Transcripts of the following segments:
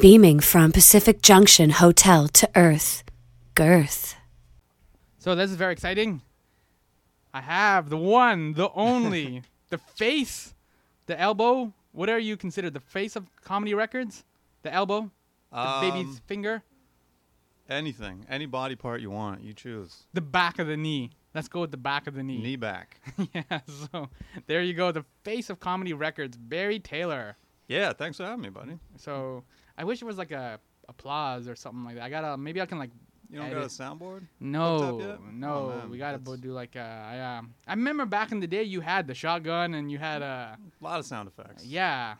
beaming from Pacific Junction Hotel to Earth. Girth. So this is very exciting. I have the one, the only, the face, the elbow. What are you considered? The face of comedy records? The elbow? The baby's Um, finger? anything, any body part you want, you choose. The back of the knee. Let's go with the back of the knee. Knee back. yeah, so there you go. The face of comedy records, Barry Taylor. yeah, thanks for having me, buddy. So I wish it was like a applause or something like that. I gotta maybe I can like You don't got a soundboard? no no Oh, we gotta that's- do like uh I um I remember back in the day you had the shotgun and you had uh A lot of sound effects. yeah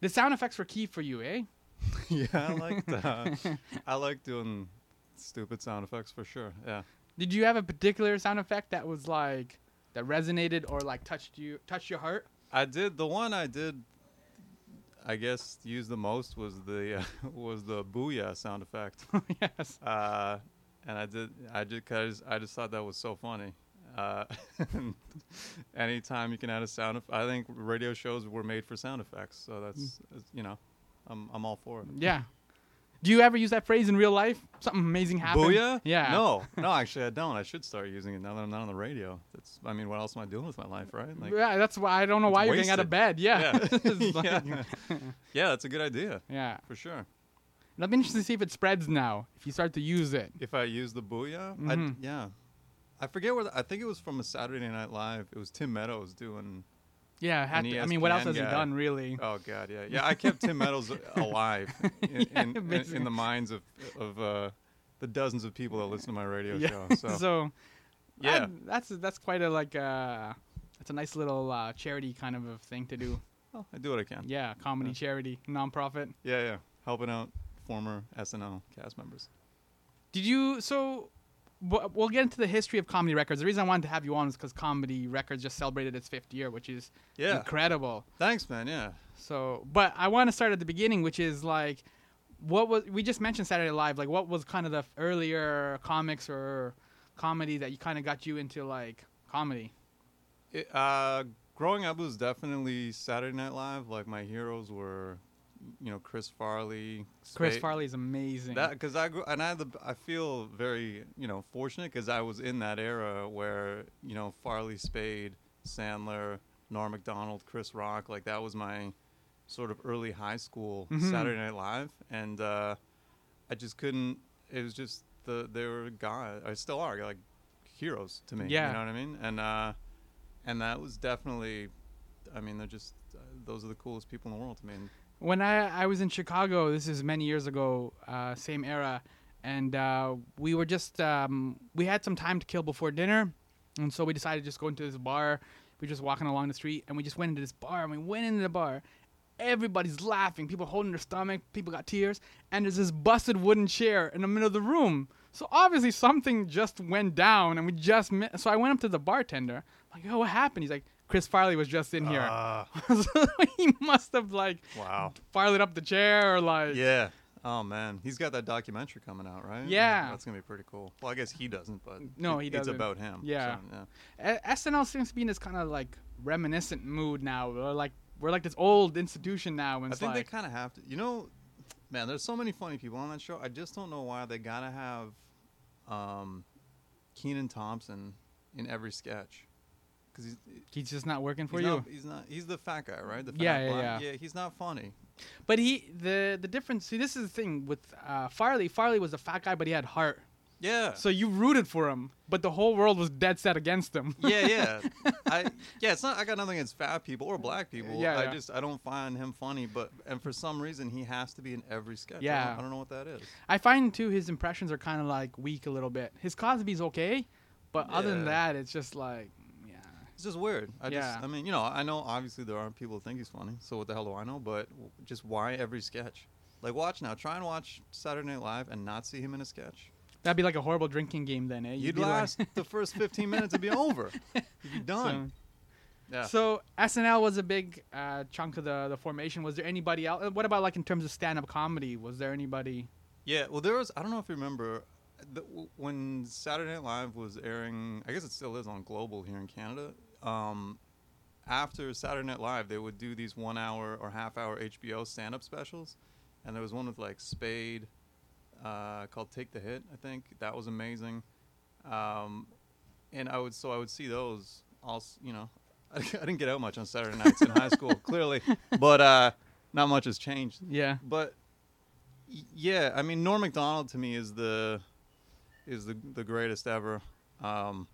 the sound effects were key for you eh yeah, I like uh, I like doing stupid sound effects for sure. Yeah. did you have a particular sound effect that was like that resonated or like touched you touched your heart I did the one I did. I guess used the most was the uh, was the booyah sound effect. yes Uh, and I did I just cause I just thought that was so funny. Uh, anytime you can add a sound, eff- I think radio shows were made for sound effects. So that's it's- you know, I'm I'm all for it. yeah do you ever use that phrase in real life something amazing happened Booyah? yeah No, no, actually I don't. I should start using it now that I'm not on the radio. That's I mean, what else am I doing with my life, right? Like, yeah, that's why I don't know why you're getting out of bed. Yeah, like- yeah. yeah, that's a good idea yeah. for sure. It'll be interesting to see if it spreads now. If you start to use it. If I use the booyah, I, Mhm. yeah. I forget where. The, I think it was from a Saturday Night Live. It was Tim Meadows doing. Yeah, to, I mean, what else has he done really? Oh God, yeah, yeah. I kept Tim Meadows alive in, Yeah, in, in, in the minds of of uh, the dozens of people that listen to my radio yeah. show. So, So, yeah, that- that's that's quite a like uh, that's a nice little uh, charity kind of a thing to do. well, I do what I can. Yeah, comedy Yeah. charity, nonprofit. Yeah, yeah. Helping out former SNL cast members. Did you so? We'll get into the history of comedy records. The reason I wanted to have you on is because comedy records just celebrated its fifth year, which is Yeah. incredible. Thanks, man. Yeah. So, but I want to start at the beginning, which is like, what was we just mentioned Saturday Live? Like, what was kind of the earlier comics or comedy that you kind of got you into like comedy? It, uh, growing up was definitely Saturday Night Live. Like my heroes were, you know, Chris Farley. Chris Spade- Farley is amazing. That because I grew and I the I feel very you know fortunate because I was in that era where you know Farley, Spade, Sandler, Norm Macdonald, Chris Rock like that was my sort of early high school Mhm. Saturday Night Live and uh, I just couldn't. It was just the they were guys. I still are like heroes to me. Yeah. you know what I mean. And uh, and that was definitely. I mean, they're just uh, those are the coolest people in the world to me. And when I I was in Chicago, this is many years ago, uh, same era, and uh, we were just um, we had some time to kill before dinner, and so we decided to just go into this bar. We were just walking along the street, and we just went into this bar, and we went into the bar. Everybody's laughing, people holding their stomach, people got tears, and there's this busted wooden chair in the middle of the room. So obviously something just went down, and we just so I went up to the bartender, like, "Oh, what happened?" He's like, "Chris Farley was just in here." So he must have like wow. fired up the chair or like Yeah. Oh man, he's got that documentary coming out, right? Yeah. That's gonna be pretty cool. Well, I guess he doesn't, but No, he It's doesn't. It's about him. Yeah. so, yeah. A- SNL seems to be in this kind of like reminiscent mood now. We're like we're like this old institution now, and I think like they kind of have to. You know, man, there's so many funny people on that show. I just don't know why they gotta have um, Kenan Thompson in every sketch. Because he's, he's just not working for he's you. Not, he's not. He's the fat guy, right? The fat Yeah, yeah, yeah. Yeah, he's not funny. But he the the difference. See, this is the thing with uh, Farley. Farley was a fat guy, but he had heart. Yeah. So you rooted for him, but the whole world was dead set against him. yeah, yeah. I yeah, it's not. I got nothing against fat people or black people. Yeah, I yeah. just I don't find him funny. But and for some reason he has to be in every sketch. I Yeah. don't, I don't know what that is. I find too his impressions are kind of like weak a little bit. His Cosby's okay, but other than that, it's just like yeah. It's just weird. I Yeah. just I mean you know I know obviously there are people who think he's funny. So what the hell do I know? But just why every sketch? Like watch now. Try and watch Saturday Night Live and not see him in a sketch. That'd be like a horrible drinking game then, eh? You'd like- last the first 15 minutes. It'd be over. You'd be done. yeah. So SNL was a big uh, chunk of the the formation. Was there anybody else? What about like in terms of stand up comedy? Was there anybody? Yeah, well, there was. I don't know if you remember the, when Saturday Night Live was airing. I guess it still is on Global here in Canada. Um, after Saturday Night Live, they would do these one-hour or half-hour HBO stand-up specials, and there was one with like Spade, uh, called Take the Hit. I think that was amazing. Um, and I would so I would see those. Also, you know, I, didn't get out much on Saturday nights in high school, clearly, but uh, not much has changed. Yeah. But y- yeah, I mean, Norm Macdonald to me is the is the the greatest ever. Um,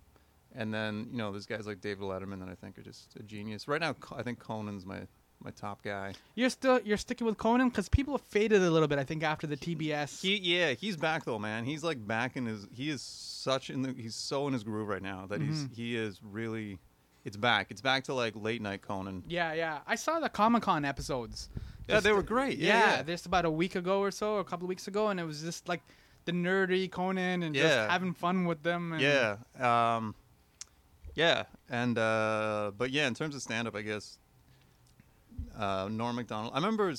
and then you know, there's guys like David Letterman that I think are just a genius. Right now, I think Conan's my my top guy. You're still you're sticking with Conan because people have faded a little bit. I think after the TBS. He yeah, he's back though, man. He's like back in his. He is such in the. He's so in his groove right now that he's Mhm. he is really. It's back. It's back to like late night Conan. yeah, yeah. I saw the Comic Con episodes. Yeah, Just- they were great. Yeah, Yeah, yeah. just about a week ago or so, or a couple of weeks ago, and it was just like the nerdy Conan and just having fun with them. And Yeah. Um, yeah. And uh, but yeah, in terms of stand up, I guess uh, Norm Macdonald. I remember,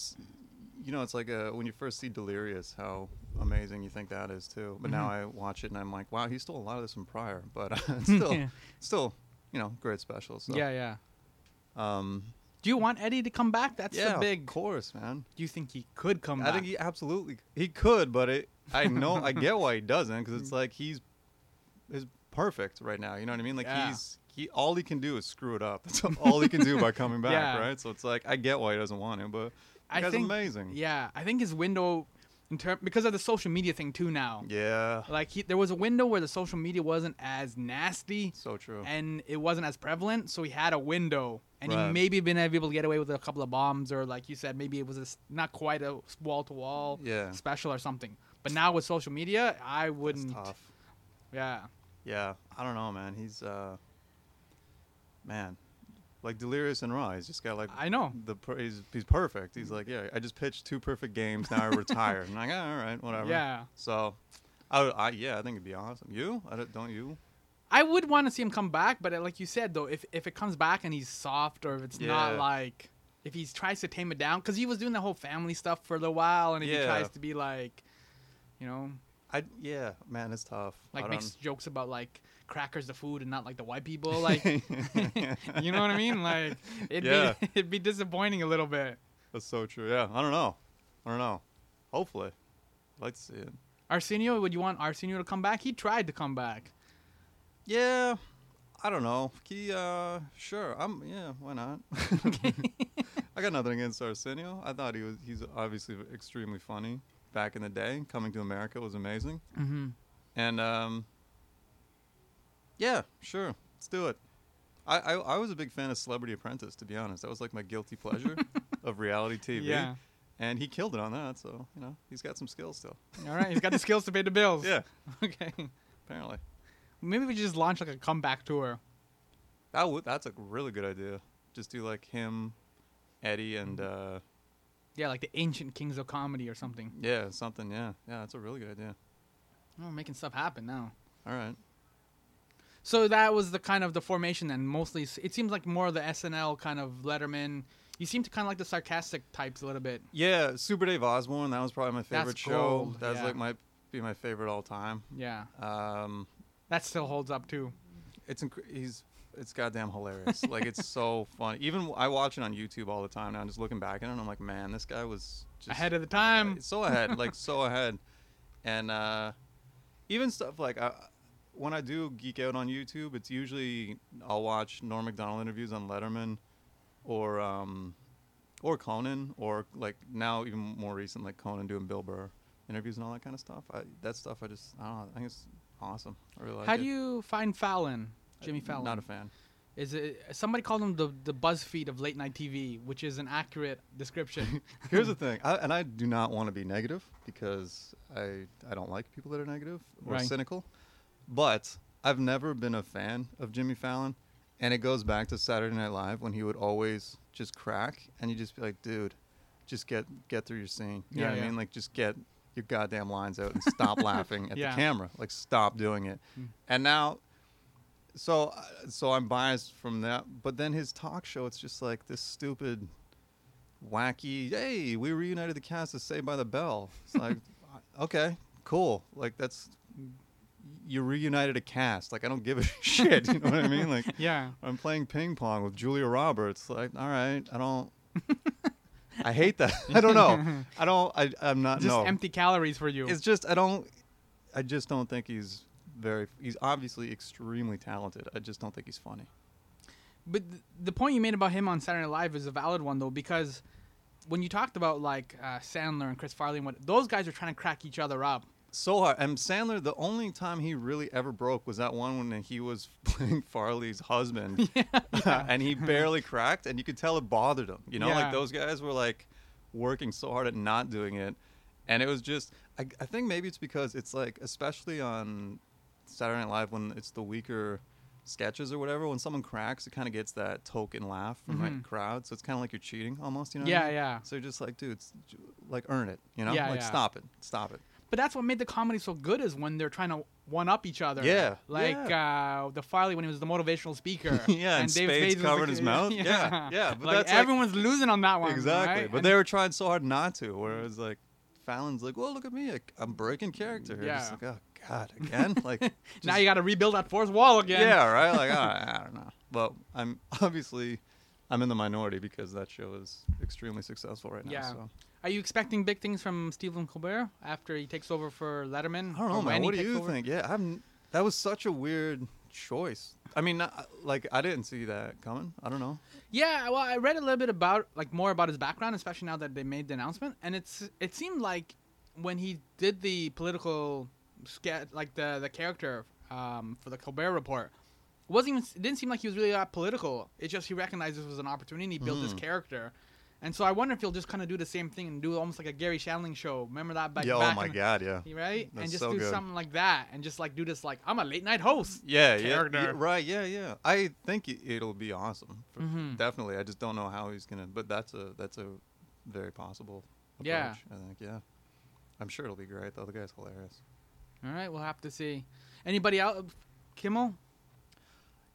you know, it's like uh when you first see Delirious, how amazing you think that is too. But now I watch it and I'm like, wow, he stole a lot of this from Pryor, but uh, it's still, Yeah. still, you know, great special. So. yeah, yeah. Um, Do you want Eddie to come back? That's yeah, the big. of course, man. Do you think he could come I back? I think he absolutely he could, but it I know I get why he doesn't because it's like he's is perfect right now. You know what I mean? Like Yeah. he's he all he can do is screw it up. That's all he can do by coming back, Yeah. right? So it's like I get why he doesn't want him, but I guy's think- amazing. Yeah, I think his window, in term because of the social media thing too now. Yeah, Like he, there was a window where the social media wasn't as nasty so true. and it wasn't as prevalent, so he had a window, and he maybe been able to get away with a couple of bombs, or like you said, maybe it was a not quite a wall to wall Yeah. special or something. But now with social media, I wouldn't. Yeah, Yeah, I don't know, man. He's uh, man, like delirious and raw. He's just got like I know. the per- he's he's perfect. He's like, yeah, I just pitched two perfect games. Now I retire. and I'm like, ah, all right, whatever. Yeah, So, I, I yeah, I think it'd be awesome. You? I don't, don't you? I would want to see him come back, but like you said though, if if it comes back and he's soft, or if it's not like if he tries to tame it down, because he was doing the whole family stuff for a little while, and if he tries to be like, you know, I yeah, man, it's tough. Like makes jokes about like crackers the food and not like the white people, like. you know what I mean? Like it'd Yeah. be it'd be disappointing a little bit. That's so true. Yeah, I don't know. I don't know. Hopefully, I'd like to see it. Arsenio, would you want Arsenio to come back? He tried to come back. Yeah, I don't know. He uh, sure. I'm yeah. Why not? I got nothing against Arsenio. I thought he was. He's obviously extremely funny. Back in the day, coming to America was amazing. Mm-hmm. And um, yeah, sure, let's do it. I, I I was a big fan of Celebrity Apprentice, to be honest. That was like my guilty pleasure of reality TV. Yeah. And he killed it on that, so you know he's got some skills still. All right. He's got the skills to pay the bills. Yeah, Okay. apparently. Maybe we just launch like a comeback tour. That would that's a really good idea. Just do like him, Eddie, and uh, Yeah, like the ancient kings of comedy or something. yeah, something. Yeah, yeah, that's a really good idea. Oh, making stuff happen now. All right. So that was the kind of the formation and Mostly, it seems like more of the SNL kind of Letterman. You seem to kind of like the sarcastic types a little bit. Yeah, Super Dave Osborne. That was probably my favorite That's show. That's yeah. like my be my favorite all time. Yeah, Um, that still holds up too. it's inc- he's it's goddamn hilarious. like it's so funny. Even I watch it on YouTube all the time now. I'm Just looking back at it, and I'm like, man, this guy was just Ahead of the time. so ahead, like so ahead. And uh, even stuff like I, when I do geek out on YouTube, it's usually I'll watch Norm Macdonald interviews on Letterman, or um, or Conan, or like now even more recent, like Conan doing Bill Burr interviews and all that kind of stuff. I, that stuff I just I don't know. I think it's awesome. I really like it. How it. do you find Fallon, Jimmy Fallon? Not a fan. Is it somebody called him the the BuzzFeed of late night TV, which is an accurate description. Here's the thing, I, and I do not want to be negative because I I don't like people that are negative or Right. cynical, but I've never been a fan of Jimmy Fallon, and it goes back to Saturday Night Live when he would always just crack, and you just be like, dude, just get get through your scene. You know what yeah. I mean? Like just get your goddamn lines out and stop laughing at Yeah. the camera. Like stop doing it. Mm. And now so uh, so I'm biased from that, but then his talk show it's just like this stupid wacky, hey, we reunited the cast of Saved by the Bell. It's like okay, cool. Like that's you reunited a cast. Like I don't give a shit, you know what I mean? Like yeah, I'm playing ping pong with Julia Roberts. Like, all right, I don't I hate that. I don't know. I don't. I, I'm not. Just no. empty calories for you. It's just I don't. I just don't think he's very. He's obviously extremely talented. I just don't think he's funny. But th- the point you made about him on Saturday Night Live is a valid one though, because when you talked about like uh, Sandler and Chris Farley and what those guys are trying to crack each other up. So hard. And Sandler, the only time he really ever broke was that one when he was playing Farley's husband, and he barely cracked, and you could tell it bothered him. You know, Yeah. like those guys were like working so hard at not doing it, and it was just. I, I think maybe it's because it's like, especially on Saturday Night Live when it's the weaker sketches or whatever. When someone cracks, it kind of gets that token laugh from Mhm. the crowd. So it's kind of like you're cheating almost. You know? what I Yeah, mean? yeah. So you're just like, dude, it's, like earn it. You know, Yeah, like yeah. stop it, stop it. But that's what made the comedy so good is when they're trying to one up each other. Yeah, Like uh, the Farley when he was the motivational speaker. Yeah, and Dave Spades covered the- his mouth. Yeah, yeah, but like that's like- everyone's losing on that one. Exactly. right? But And- they were trying so hard not to. Whereas like Fallon's like, well, look at me, I, I'm breaking character. here." Just Yeah. like, oh God, again. Like now you got to rebuild that fourth wall again. Yeah, right. Like I, I don't know. But I'm obviously I'm in the minority because that show is extremely successful right now. Yeah. So. Are you expecting big things from Stephen Colbert after he takes over for Letterman? I don't know, man. What do you over? think? Yeah, I'm. That was such a weird choice. I mean, not, like I didn't see that coming. I don't know. Yeah, well, I read a little bit about like more about his background, especially now that they made the announcement, and it's it seemed like when he did the political sketch, like the the character um, for the Colbert Report, it wasn't even it didn't seem like he was really that political. It just he recognized this was an opportunity, he built this Hmm. character, and so I wonder if he'll just kind of do the same thing and do almost like a Garry Shandling show. Remember that back? yeah. Oh my in- God. Yeah. Right, That's and just so do good. something like that, and just like do this like I'm a late night host. Yeah, yeah, character. yeah, right. Yeah, yeah. I think it- it'll be awesome. For, Mhm. Definitely. I just don't know how he's gonna. But that's a that's a very possible. Approach, Yeah. I think. Yeah. I'm sure it'll be great though. The guy's hilarious. All right, we'll have to see. Anybody out? Kimmel?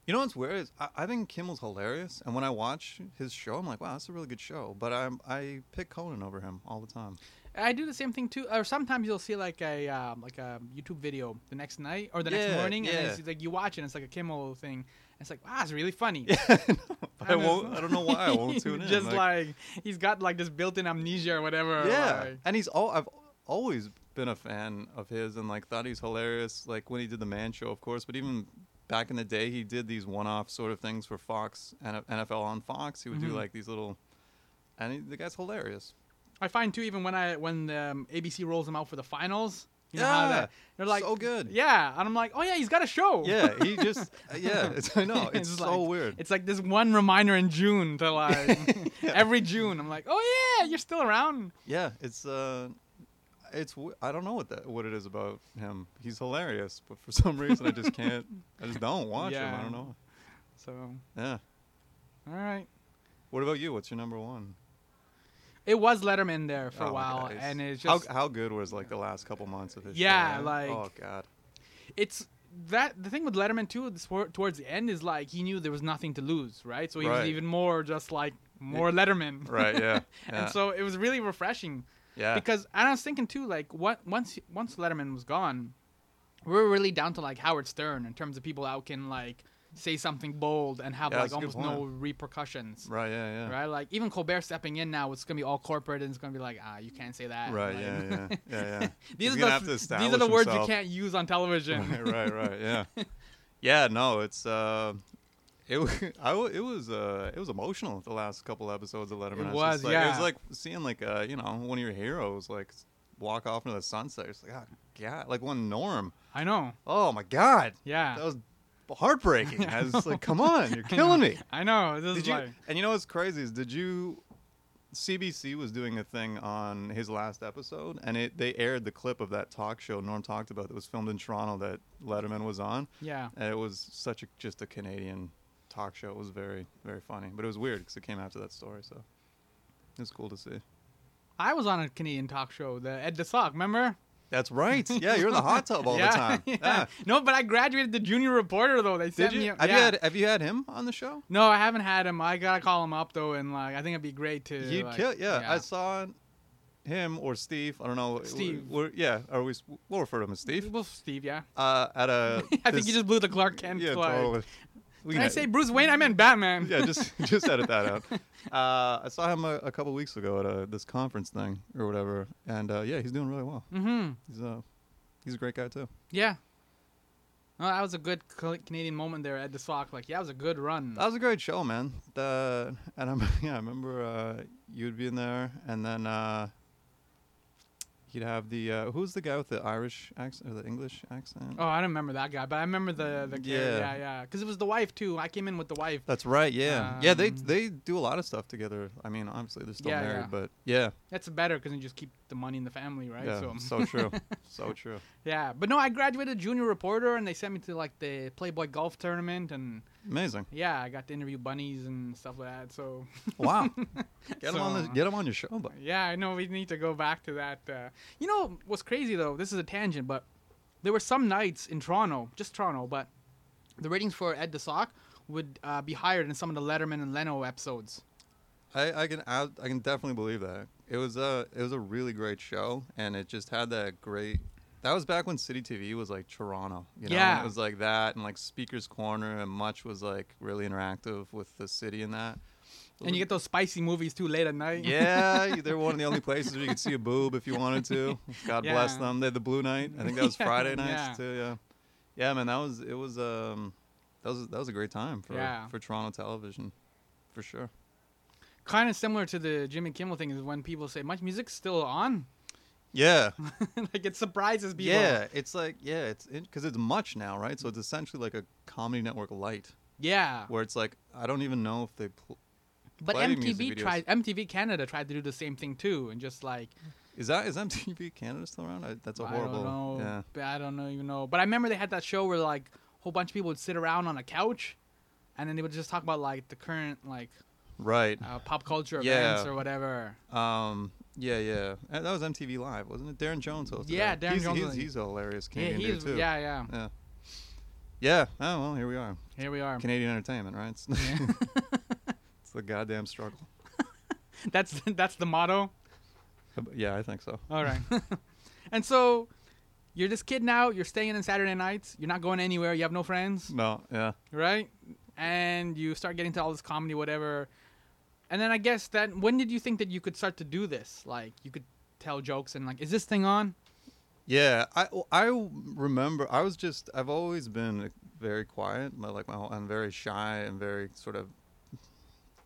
You know what's weird is I, I think Kimmel's hilarious, and when I watch his show, I'm like, wow, that's a really good show. But I'm I pick Conan over him all the time. I do the same thing too. Or sometimes you'll see like a um, like a YouTube video the next night or the next Yeah, morning, and it's like you watch it. and It's like a Kimmel thing. It's like wow, it's really funny. I And it's- won't. I don't know why I won't tune in. Just like- like, he's got like this built-in amnesia or whatever. Yeah, like- and he's all I've always been a fan of his, and like thought he's hilarious. Like when he did the Man Show, of course, but even back in the day, he did these one-off sort of things for Fox and NFL on Fox. He would Mhm. do like these little, and he, the guy's hilarious. I find too even when I when um, ABC rolls him out for the finals. You know how Yeah, that, they're like so good. Yeah, and I'm like, oh yeah, he's got a show. Yeah, he just yeah. It's, I know it's, so like- weird. It's like this one reminder in June to like every June. I'm like, oh yeah, you're still around. Yeah, it's uh, it's w- I don't know what that what it is about him. He's hilarious, but for some reason I just can't. I just don't watch him. I don't know. So Yeah. all right. What about you? What's your number one? It was Letterman there for Oh a while, and it's just how good was like the last couple months of his Yeah, show? like- oh god, it's that the thing with Letterman too. this- Towards the end is like he knew there was nothing to lose, right? So he was even more just like more Letterman, right? Yeah, yeah, and so it was really refreshing yeah. because and I was thinking too, like what once once Letterman was gone, we were really down to like Howard Stern in terms of people out can like say something bold and have Yeah, like that's a good almost no repercussions. right, yeah, yeah. Right, like even Colbert stepping in now, it's gonna be all corporate, and it's gonna be like, ah, you can't say that. Right, Like- yeah, yeah, yeah, yeah. these He's are the these are the words you can't use on television. right, right, right. Yeah, yeah. No, it's uh, it I it was uh, it was emotional the last couple episodes of Letterman. It I was, like, It was like seeing like uh, you know, one of your heroes like walk off into the sunset. It's like, oh god, like one Norm. I know. Oh my god, Yeah. that was heartbreaking. I was like, come on, you're killing me. I know. This Did is you? like And you know what's crazy is did you? CBC was doing a thing on his last episode, and it they aired the clip of that talk show Norm talked about that was filmed in Toronto that Letterman was on, yeah. and it was such a just a Canadian talk show. It was very very funny, but it was weird because it came after that story, so it was cool to see. I was on a Canadian talk show, the Ed the Sock, remember? That's right. Yeah, you're in the hot tub all yeah, the time. yeah. Yeah. No, but I graduated the junior reporter though. They Did you? me. Have yeah. you had Have you had him on the show? No, I haven't had him. I gotta call him up though, and like I think it'd be great to. He'd like, kill. Yeah, I saw him or Steve. I don't know. Steve. We're, yeah, or we we'll refer to him as Steve. Well, Steve, yeah. Uh, at a. I think this- you just blew the Clark Kent. Yeah, like, totally. Did I say Bruce Wayne? I meant Batman. yeah, just just edit that out. Uh, I saw him a, a couple weeks ago at a, this conference thing or whatever, and uh, yeah, he's doing really well. Mm-hmm. He's uh, he's a great guy too. Yeah. Well, that was a good Canadian moment there at the Sock. Like, yeah, it was a good run. That was a great show, man. The and I'm yeah, I remember uh, you'd be in there, and then uh, he'd have the uh, who's the guy with the Irish accent or the English accent? Oh, I don't remember that guy, but I remember the the yeah Yeah. yeah yeah because it was the wife too. I came in with the wife. That's right. Yeah, yeah. They Um, they do a lot of stuff together. I mean, obviously they're still Yeah, married, yeah. but yeah, That's better because you just keep the money in the family, right? yeah, So so true, so true. yeah, but no, I graduated junior reporter, and they sent me to like the Playboy golf tournament, and Amazing. yeah, I got to interview bunnies and stuff like that. So Wow. Get them on the get him on your show, but yeah, I know we need to go back to that. Uh, you know what's crazy though? This is a tangent, but there were some nights in Toronto, just Toronto, but the ratings for Ed the Sock would uh, be higher than some of the Letterman and Leno episodes. I, I can I, I can definitely believe that. It was a it was a really great show, and it just had that great. That was back when City TV was like Toronto. You know? Yeah. it was like that, and like Speaker's Corner, and much was like really interactive with the city and that. And you get those spicy movies too late at night. yeah, they're one of the only places where you could see a boob if you wanted to. God bless them. They had the Blue Night. I think that was Yeah, Friday nights yeah. too. Yeah, yeah, man. That was it. Was um, that was that was a great time for Yeah. for Toronto television, for sure. Kind of similar to the Jimmy Kimmel thing is when people say, "Much music's still on," Yeah, like it surprises people. Yeah, it's like yeah, it's because it's much now, right? So it's essentially like a comedy network light, yeah. where it's like I don't even know if they. Pl- But MTV tried. MTV Canada tried to do the same thing too, and just like is that is MTV Canada still around? I, that's a horrible. I don't know. Yeah, I don't know even know. But I remember they had that show where like a whole bunch of people would sit around on a couch, and then they would just talk about like the current like right. uh, pop culture Yeah. events or whatever. Um. Yeah, yeah. And that was MTV Live, wasn't it? Daryn Jones hosted. Yeah, that. Daryn he's, Jones He's, he's a hilarious Yeah, Canadian dude too. yeah yeah. Yeah. Yeah. Oh well, here we are. Here we are. Canadian entertainment, right? It's, Yeah. it's the goddamn struggle. that's that's the motto. Yeah, I think so. All right. and so you're this kid now. You're staying in Saturday nights. You're not going anywhere. You have no friends. No, yeah. right? And you start getting to all this comedy, whatever. And then I guess that when did you think that you could start to do this? Like you could tell jokes and like, is this thing on? Yeah, I I remember I was just I've always been very quiet, like my whole, I'm very shy and very sort of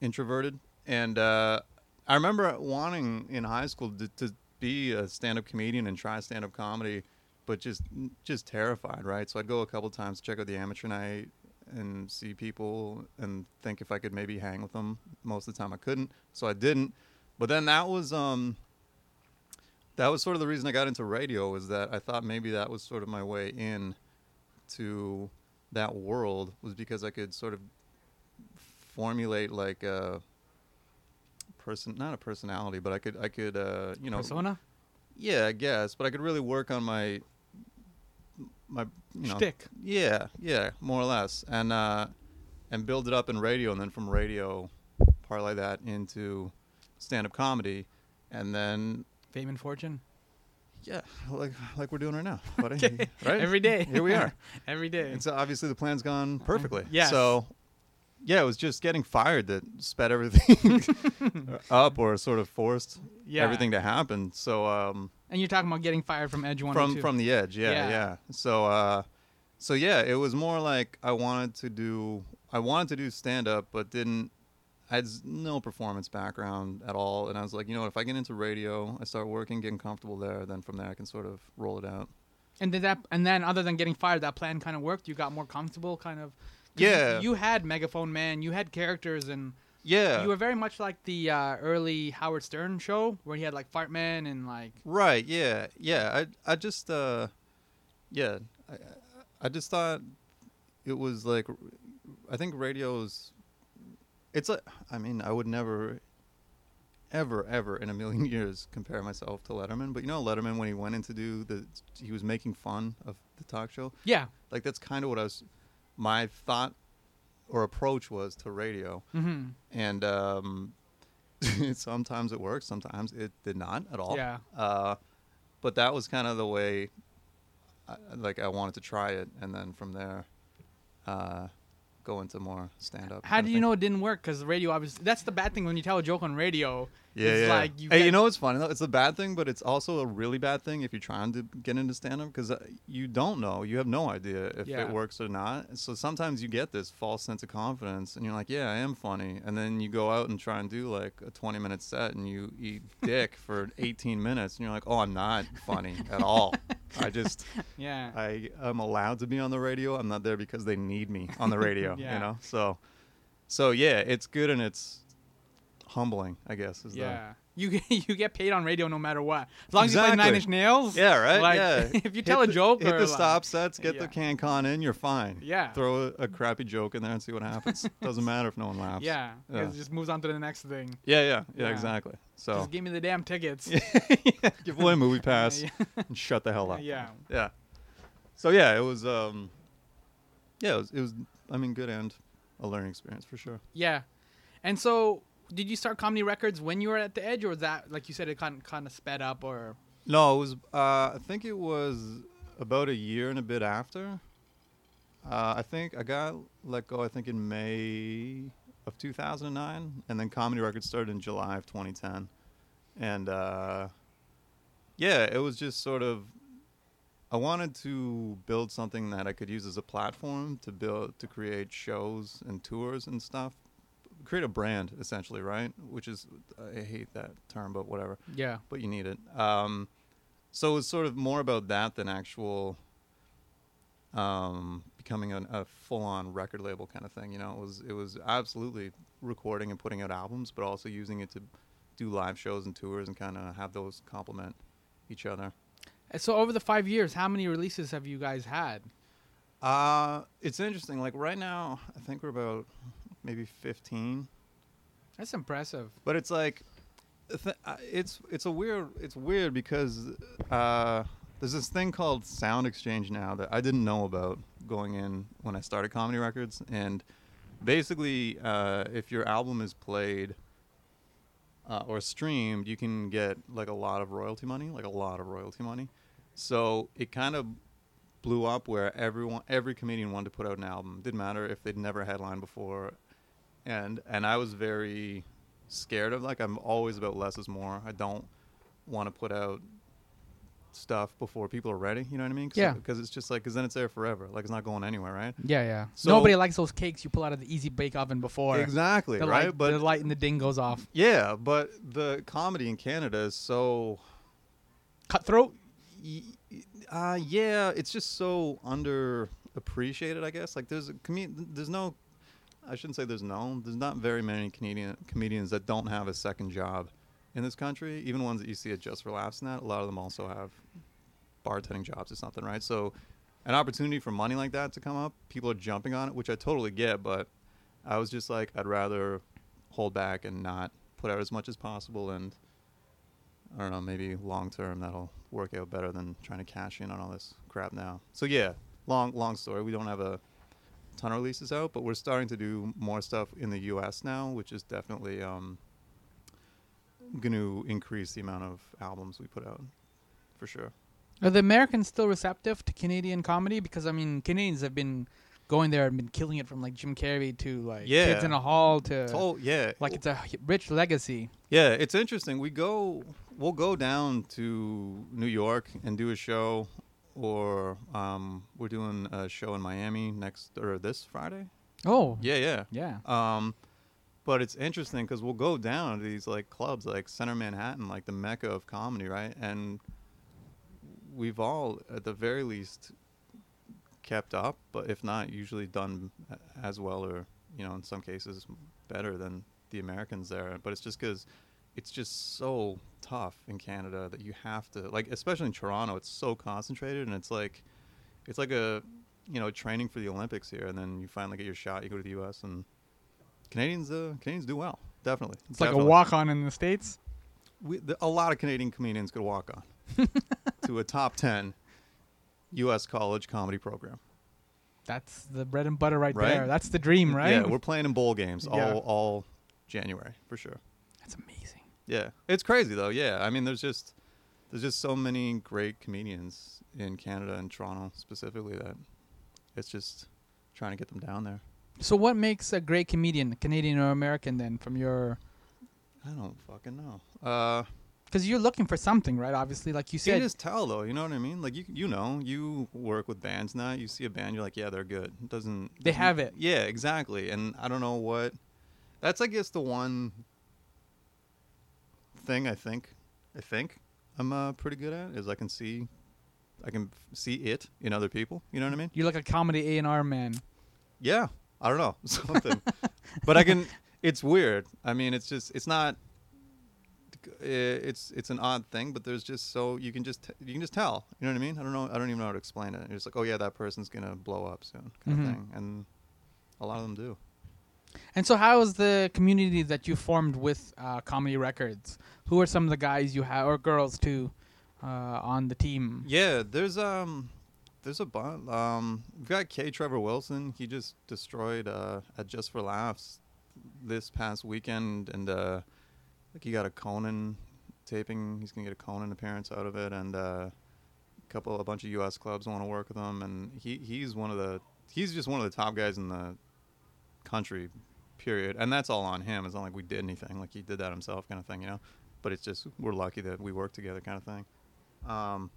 introverted, and uh, I remember wanting in high school to, to be a stand-up comedian and try stand-up comedy, but just just terrified, right? So I'd go a couple times check out the amateur night and see people and think if I could maybe hang with them. Most of the time I couldn't, so I didn't. But then that was um that was sort of the reason I got into radio was that I thought maybe that was sort of my way in to that world was because I could sort of formulate like a person not a personality but I could I could uh you know Persona? yeah I guess but I could really work on my my you know Shtick. yeah yeah more or less and uh and build it up in radio and then from radio parlay that into stand-up comedy and then Fame and fortune? yeah, like like we're doing right now, buddy. Right? Every day. Here we are. Every day. And so obviously the plan's gone perfectly. Yeah. So yeah, it was just getting fired that sped everything up or sort of forced Yeah. everything to happen. So um And you're talking about getting fired from Edge 102. from from the edge, yeah, Yeah. yeah. So uh so yeah, it was more like I wanted to do I wanted to do stand up but didn't I had no performance background at all and I was like, you know what, if I get into radio, I start working, getting comfortable there, then from there I can sort of roll it out. And did that? And then, other than getting fired, that plan kind of worked. You got more comfortable, kind of. Yeah. You, you had Megaphone Man. You had characters, and Yeah. you were very much like the uh, early Howard Stern show, where he had like Fart Man and like. Right. Yeah. Yeah. I I just uh, yeah. I I- I just thought it was like I think radio's. It's like I mean I would never, ever ever in a million years compare myself to Letterman. But you know Letterman when he went in to do the he was making fun of the talk show. Yeah. Like that's kind of what I was. My thought or approach was to radio Mm-hmm. and um, sometimes it worked, sometimes it did not at all. Yeah. Uh, but that was kind of the way, I, like I wanted to try it, and then from there, uh, go into more stand up. How do you know it didn't work? Because the radio, obviously, that's the bad thing when you tell a joke on radio. Yeah, it's yeah. like you hey, you know what's funny though? It's a bad thing, but it's also a really bad thing if you're trying to get into stand up because uh, you don't know. You have no idea if Yeah. it works or not. So sometimes you get this false sense of confidence and you're like, yeah, I am funny. And then you go out and try and do like a 20 minute set and you eat dick for 18 minutes and you're like, oh, I'm not funny at all. I just, Yeah. I am allowed to be on the radio. I'm not there because they need me on the radio, Yeah. you know? So, so yeah, it's good and it's humbling, I guess. Is the, yeah. You get, you get paid on radio no matter what. As long as you play Nine Inch Nails. Yeah, right. Like, yeah. if you Hit tell a the- joke hit the like- stop sets, get Yeah. the can con in, you're fine. Yeah. Throw a, a crappy joke in there and see what happens. Doesn't matter if no one laughs. Yeah. Yeah. It just moves on to the next thing. Yeah, yeah, yeah, Yeah. exactly. So Just give me the damn tickets. give away a movie pass and shut the hell up. Yeah. Yeah. So yeah, it was um yeah, it was, it was I mean good and a learning experience for sure. Yeah. And so, did you start comedy records when you were at the edge, or was that like you said it kind kind of sped up, or No, it was. Uh, I think it was about a year and a bit after. Uh, I think I got let go. I think in May of 2009, and then Comedy Records started in July of 2010. And uh, yeah, it was just sort of. I wanted to build something that I could use as a platform to build to create shows and tours and stuff. Create a brand essentially, right? Which is I hate that term, but whatever yeah, but you need it. Um, so it's sort of more about that than actual um, becoming an, a full-on record label kind of thing. You know, it was it was absolutely recording and putting out albums, but also using it to do live shows and tours and kind of have those complement each other. And so over the five years, how many releases have you guys had? Uh, it's interesting. Like right now, I think we're about maybe 15. That's impressive. but it's like uh, it's it's a weird it's weird because uh, there's this thing called sound exchange now that I didn't know about going in when I started comedy records and basically uh, if your album is played uh, or streamed you can get like a lot of royalty money like a lot of royalty money so it kind of blew up where everyone every comedian wanted to put out an album didn't matter if they'd never headlined before and and I was very scared of like I'm always about less is more. I don't want to put out stuff before people are ready. You know what I mean? Cause, Yeah. Because it's just like because then it's there forever. Like it's not going anywhere, right? Yeah, yeah. So- Nobody likes those cakes you pull out of the easy bake oven before. exactly. The right. light, but the light and the ding goes off. yeah, but the comedy in Canada is so. Cutthroat. Uh, yeah, it's just so underappreciated. I guess like there's a there's no. I shouldn't say there's no. There's not very many Canadian comedians that don't have a second job in this country. Even ones that you see at Just for Laughs and that, a lot of them also have bartending jobs or something, right? So, an opportunity for money like that to come up, people are jumping on it, which I totally get. But I was just like, I'd rather hold back and not put out as much as possible, and I don't know, maybe long term that'll work out better than trying to cash in on all this crap now. So yeah, long long story. We don't have a ton of releases out, but we're starting to do more stuff in the U.S. now, which is definitely um, going to increase the amount of albums we put out, for sure. Are the Americans still receptive to Canadian comedy? Because I mean, Canadians have been going there and been killing it from like Jim Carrey to like Yeah. Kids in a Hall to Oh yeah, like it's a rich legacy. Yeah, it's interesting. We go, we'll go down to New York and do a show, or um, we're doing a show in Miami next or this Friday. Oh, Yeah, yeah. yeah. Um, but it's interesting because we'll go down to these like clubs like Center Manhattan, like the mecca of comedy, right? And we've all, at the very least, kept up, but if not, usually done as well, or you know, in some cases, better than the Americans there. But it's just because it's just so tough in Canada that you have to like, especially in Toronto, it's so concentrated, and it's like, it's like a you know training for the Olympics here, and then you finally get your shot. You go to the U.S. and Canadians, uh, Canadians do well, definitely. It's like a walk on in the states. We, the, a lot of Canadian comedians could walk on to a top ten U.S. college comedy program. That's the bread and butter right, Right? there. That's the dream, right? Yeah, we're playing in bowl games Yeah. all all January for sure. That's amazing. Yeah, it's crazy though. Yeah, I mean, there's just there's just so many great comedians in Canada and Toronto specifically that it's just trying to get them down there. So what makes a great comedian, Canadian or American? Then from your, I don't fucking know. Uh, because you're looking for something, right? Obviously, like you you said. just tell though. You know what I mean? Like you, you know, you work with bands now. You see a band, you're like, yeah, they're good. It doesn't They doesn't- have it. Yeah, exactly. And I don't know what. That's I guess the one thing I think, I think I'm uh, pretty good at is I can see, I can f- see it in other people. You know what I mean? You're like a comedy A and R man. Yeah, I don't know something, but I can. It's weird. I mean, it's just it's not. It's it's an odd thing, but there's just so you can just you can just tell. You know what I mean? I don't know. I don't even know how to explain it. It's like, oh yeah, that person's gonna blow up soon, kind Mhm. of thing, and a lot of them do. And so, how is the community that you formed with uh, Comedy Records? Who are some of the guys you have, or girls too, uh, on the team? Yeah, there's um, there's a bunch. Um, we've got K. Trevor Wilson. He just destroyed uh, at Just for Laughs this past weekend, and uh, he got a Conan taping. He's gonna get a Conan appearance out of it, and uh, a couple, a bunch of U.S. clubs want to work with him, and he he's one of the he's just one of the top guys in the country, period. And that's all on him. It's not like we did anything. Like he did that himself, kind of thing, you know. But it's just we're lucky that we work together, kind of thing. Um,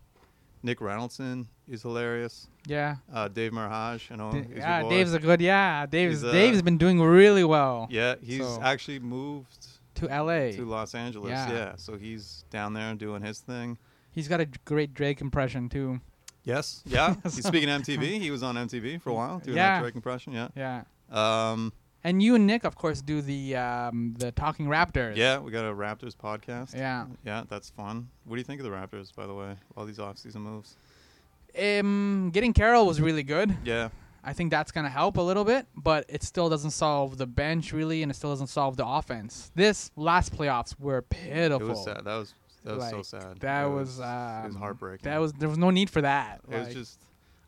Nick Reynoldson is hilarious. Yeah. Uh, Dave Merheje, you know, D- he's your yeah. Dave's a good. Yeah, Dave's uh, Dave's been doing really well yeah, he's So- actually moved to L.A. to Los Angeles. Yeah. Yeah. so he's down there doing his thing. He's got a great Drake impression too. Yes, yeah. he's speaking MTV. He was on MTV for a while doing Yeah. that Drake impression. Yeah. Yeah. Um, And you and Nick, of course, do the um, the Talking Raptors. yeah, we got a Raptors podcast. Yeah. Yeah, that's fun. What do you think of the Raptors, by the way? All these off-season moves. Um, getting Carroll was really good. Yeah, I think that's gonna help a little bit, but it still doesn't solve the bench really, and it still doesn't solve the offense. This last playoffs were pitiful. it was sad. That was that was so sad. That It was, it was um, heartbreaking. That was there was no need for that. It was just.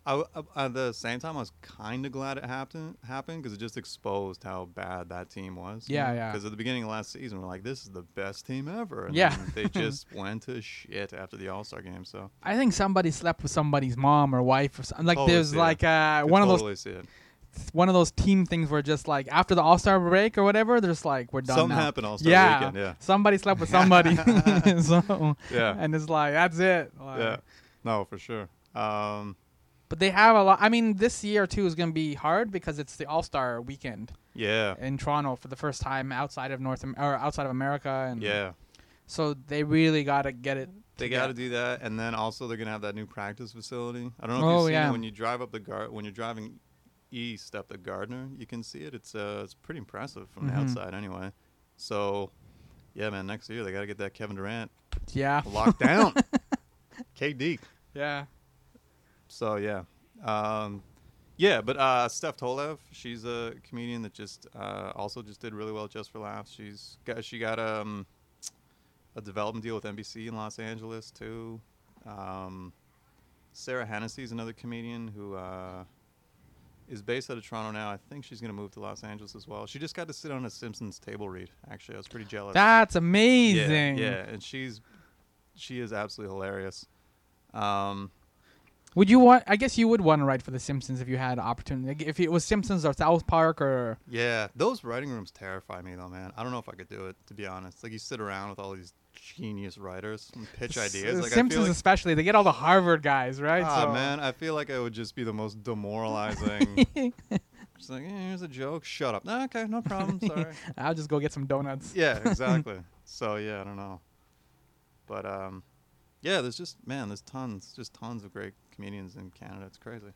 I, I- at the same time, I was kind of glad it happened happened because it just exposed how bad that team was. Yeah, yeah. Because at the beginning of last season, we're like, "This is the best team ever." And Yeah. they just went to shit after the All Star game. So I think somebody slept with somebody's mom or wife or something. Like Totally there's like uh, one of totally see it. those one of those team things where just like after the All Star break or whatever, there's like we're done Something now. happened All Star yeah, weekend. Yeah, somebody slept with somebody. so yeah, and it's like that's it. Like, yeah. No, for sure. Um, But they have a lot. I mean, this year too is going to be hard because it's the All Star weekend yeah, in Toronto for the first time outside of North Am- or outside of America, and yeah. So they really got to get it. They got to do that, and then also they're gonna have that new practice facility. I don't know if Oh, you've seen yeah. it when you drive up the gar- when you're driving east up the Gardiner, you can see it. It's uh, it's pretty impressive from Mhm. the outside, anyway. So, yeah, man, next year they got to get that Kevin Durant Yeah. locked down. KD. Yeah. So yeah, um, yeah. But uh, Steph Tolev, she's a comedian that just uh, also just did really well just for laughs. She's got she got um, a development deal with NBC in Los Angeles too. Um, Sarah Hennessy is another comedian who uh, is based out of Toronto now. I think she's gonna move to Los Angeles as well. She just got to sit on a Simpsons table read. Actually, I was pretty jealous. That's Yeah, amazing. yeah, and she's she is absolutely hilarious. Um, Would you want? I guess you would want to write for The Simpsons if you had opportunity. Like, if it was Simpsons or South Park or Yeah, those writing rooms terrify me though, man. I don't know if I could do it to be honest. Like you sit around with all these genius writers and pitch S- ideas. Like Simpsons, I feel like, especially, they get all the Harvard guys, right? ah So- man, I feel like I would just be the most demoralizing. just like, eh, here's a joke. Shut up. Okay, no problem. Sorry. I'll just go get some donuts. yeah, exactly. so yeah, I don't know. But um, yeah, there's just man, there's tons, just tons of great comedians in Canada. It's crazy.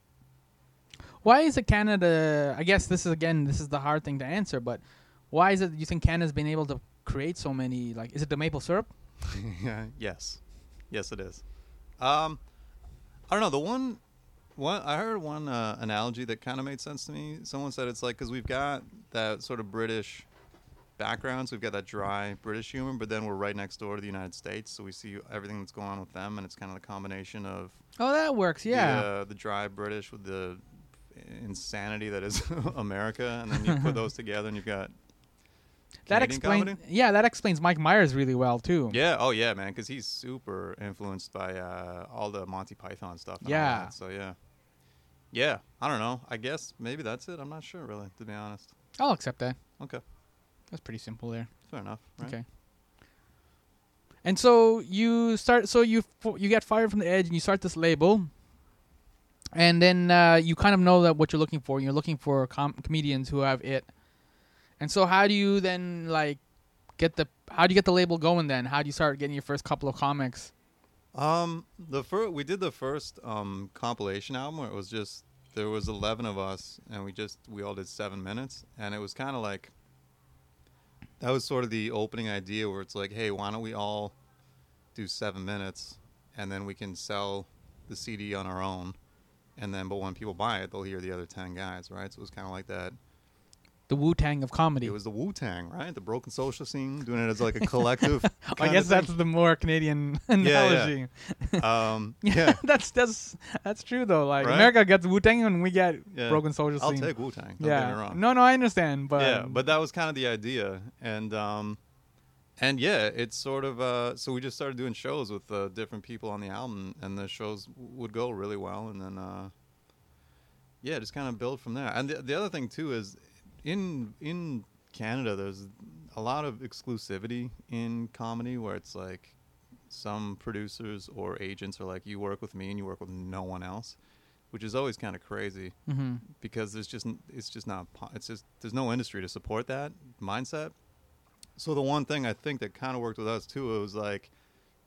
Why is it Canada? I guess this is again, this is the hard thing to answer, but why is it you think Canada's been able to create so many? Like, is it the maple syrup? yeah. Yes. Yes, it is. Um, I don't know. The one, one I heard one uh, analogy that kind of made sense to me. Someone said it's like because we've got that sort of British background, so we've got that dry British humor, but then we're right next door to the United States, so we see everything that's going on with them, and it's kind of the combination of Oh, that works. Yeah. the, uh, the dry British with the insanity that is America, and then you put those together, and you've got that explains. Yeah, that explains Mike Myers really well too. Yeah. Oh, yeah, man. Because he's super influenced by uh, all the Monty Python stuff. Yeah. that, So yeah. yeah, I don't know. I guess maybe that's it. I'm not sure really, to be honest. I'll accept that. Okay, That's pretty simple there. fair enough. Right? Okay. And so you start. So you f- you get fired from the Edge, and you start this label. And then uh, you kind of know that what you're looking for. You're looking for com- comedians who have it. And so how do you then like get the how do you get the label going then? How do you start getting your first couple of comics? Um, the first we did the first um compilation album where it was just there was eleven of us and we just we all did seven minutes and it was kind of like that was sort of the opening idea where it's like, hey, why don't we all do seven minutes and then we can sell the CD on our own and then but when people buy it they'll hear the other ten guys, right? So it was kind of like that. The Wu Tang of comedy. It was the Wu Tang, right? The broken social scene, doing it as like a collective. I guess that's the more Canadian yeah. analogy. um, yeah. that's that's that's true though. Like Right? America gets Wu Tang and we get Yeah. broken social scene. I'll take Wu Tang. Don't get me yeah. No, no, I understand, but yeah, but that was kind of the idea, and um, and yeah, it's sort of uh, so we just started doing shows with uh, different people on the album, and the shows would go really well, and then uh, yeah, just kind of build from there. And the, the other thing too is in in Canada, there's a lot of exclusivity in comedy where it's like some producers or agents are like, you work with me and you work with no one else, which is always kind of crazy hmm because there's just it's just not it's just there's no industry to support that mindset. So the one thing I think that kind of worked with us too it was like,